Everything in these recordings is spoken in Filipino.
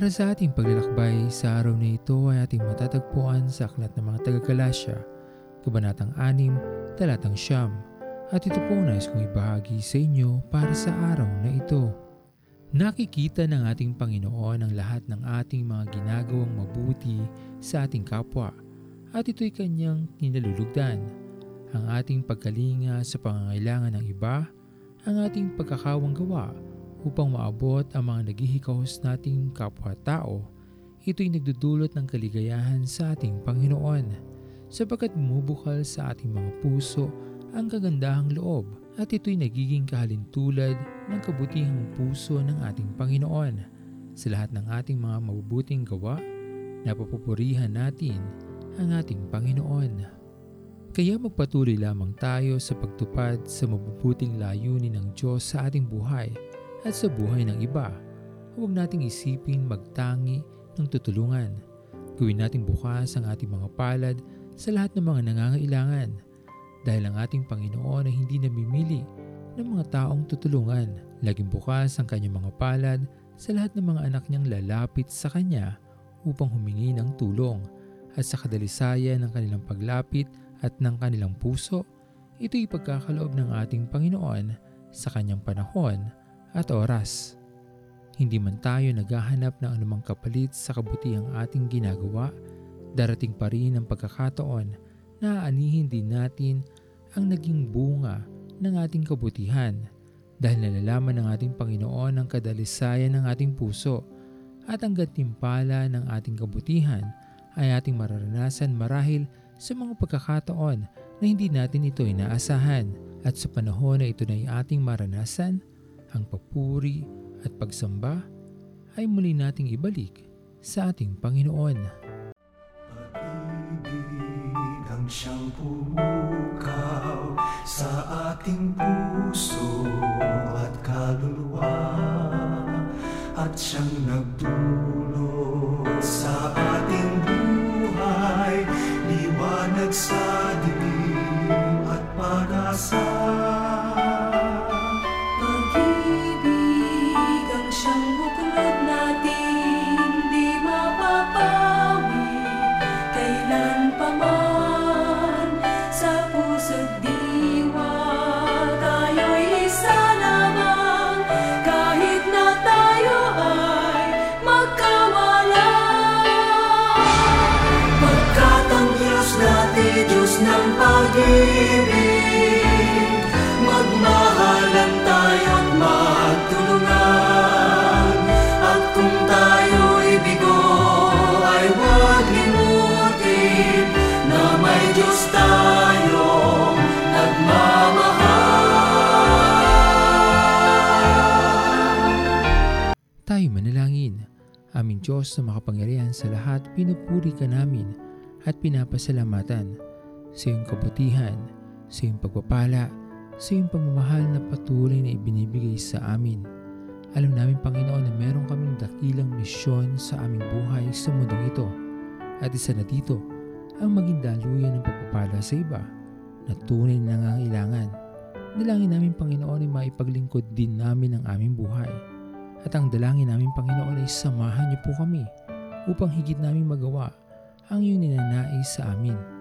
para sa ating paglalakbay sa araw na ito ay ating matatagpuan sa Aklat ng mga taga-Galasya, Kabanatang 6, Talatang Siyam. At ito po nais kong ibahagi sa inyo para sa araw na ito. Nakikita ng ating Panginoon ang lahat ng ating mga ginagawang mabuti sa ating kapwa at ito'y kanyang ninalulugdan. Ang ating pagkalinga sa pangangailangan ng iba, ang ating pagkakawang gawa upang maabot ang mga naghihikahos nating kapwa-tao, ito'y nagdudulot ng kaligayahan sa ating Panginoon sapagkat bumubukal sa ating mga puso ang kagandahang loob at ito'y nagiging kahalintulad ng kabutihang puso ng ating Panginoon sa lahat ng ating mga mabubuting gawa napapupurihan natin ang ating Panginoon. Kaya magpatuloy lamang tayo sa pagtupad sa mabubuting layunin ng Diyos sa ating buhay at sa buhay ng iba. Huwag nating isipin magtangi ng tutulungan. Gawin nating bukas ang ating mga palad sa lahat ng mga nangangailangan dahil ang ating Panginoon ay hindi namimili ng mga taong tutulungan. Laging bukas ang kanyang mga palad sa lahat ng mga anak niyang lalapit sa kanya upang humingi ng tulong at sa kadalisayan ng kanilang paglapit at ng kanilang puso, ito ipagkakaloob ng ating Panginoon sa kanyang panahon at oras. Hindi man tayo naghahanap ng anumang kapalit sa kabutihang ating ginagawa, darating pa rin ang pagkakataon na aanihin din natin ang naging bunga ng ating kabutihan dahil nalalaman ng ating Panginoon ang kadalisayan ng ating puso at ang gantimpala ng ating kabutihan ay ating mararanasan marahil sa mga pagkakataon na hindi natin ito inaasahan at sa panahon na ito na ay ating maranasan, ang papuri at pagsamba ay muli nating ibalik sa ating Panginoon. Pag-ibig ang siyang pumukaw sa ating puso at kaluluwa at siyang nagdulot sa ating buhay liwanag sa dilim at pag-asa pag-ibig. Magmahalan tayo't magtulungan. At tayo'y bigo ay huwag limutin Na may Diyos tayong nagmamahal. Tayo. Aming Diyos na makapangyarihan sa lahat, pinupuri ka namin at pinapasalamatan sa iyong kabutihan, sa iyong pagpapala, sa iyong pagmamahal na patuloy na ibinibigay sa amin. Alam namin Panginoon na meron kaming dakilang misyon sa aming buhay sa mundong ito. At isa na dito, ang maging daluyan ng pagpapala sa iba na tunay na nangangailangan. Dalangin namin Panginoon ay maipaglingkod din namin ang aming buhay. At ang dalangin namin Panginoon ay samahan niyo po kami upang higit namin magawa ang iyong ninanais sa amin.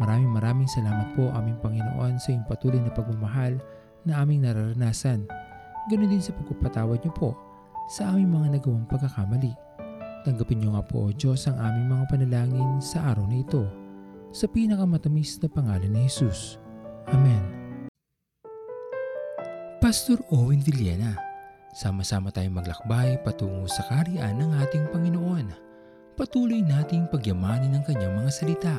Maraming maraming salamat po aming Panginoon sa iyong patuloy na pagmamahal na aming nararanasan. Ganoon din sa pagpapatawad niyo po sa aming mga nagawang pagkakamali. Tanggapin niyo nga po o Diyos ang aming mga panalangin sa araw na ito. Sa pinakamatamis na pangalan ni Jesus. Amen. Pastor Owen Villena, sama-sama tayong maglakbay patungo sa kariyan ng ating Panginoon. Patuloy nating pagyamanin ang kanyang mga salita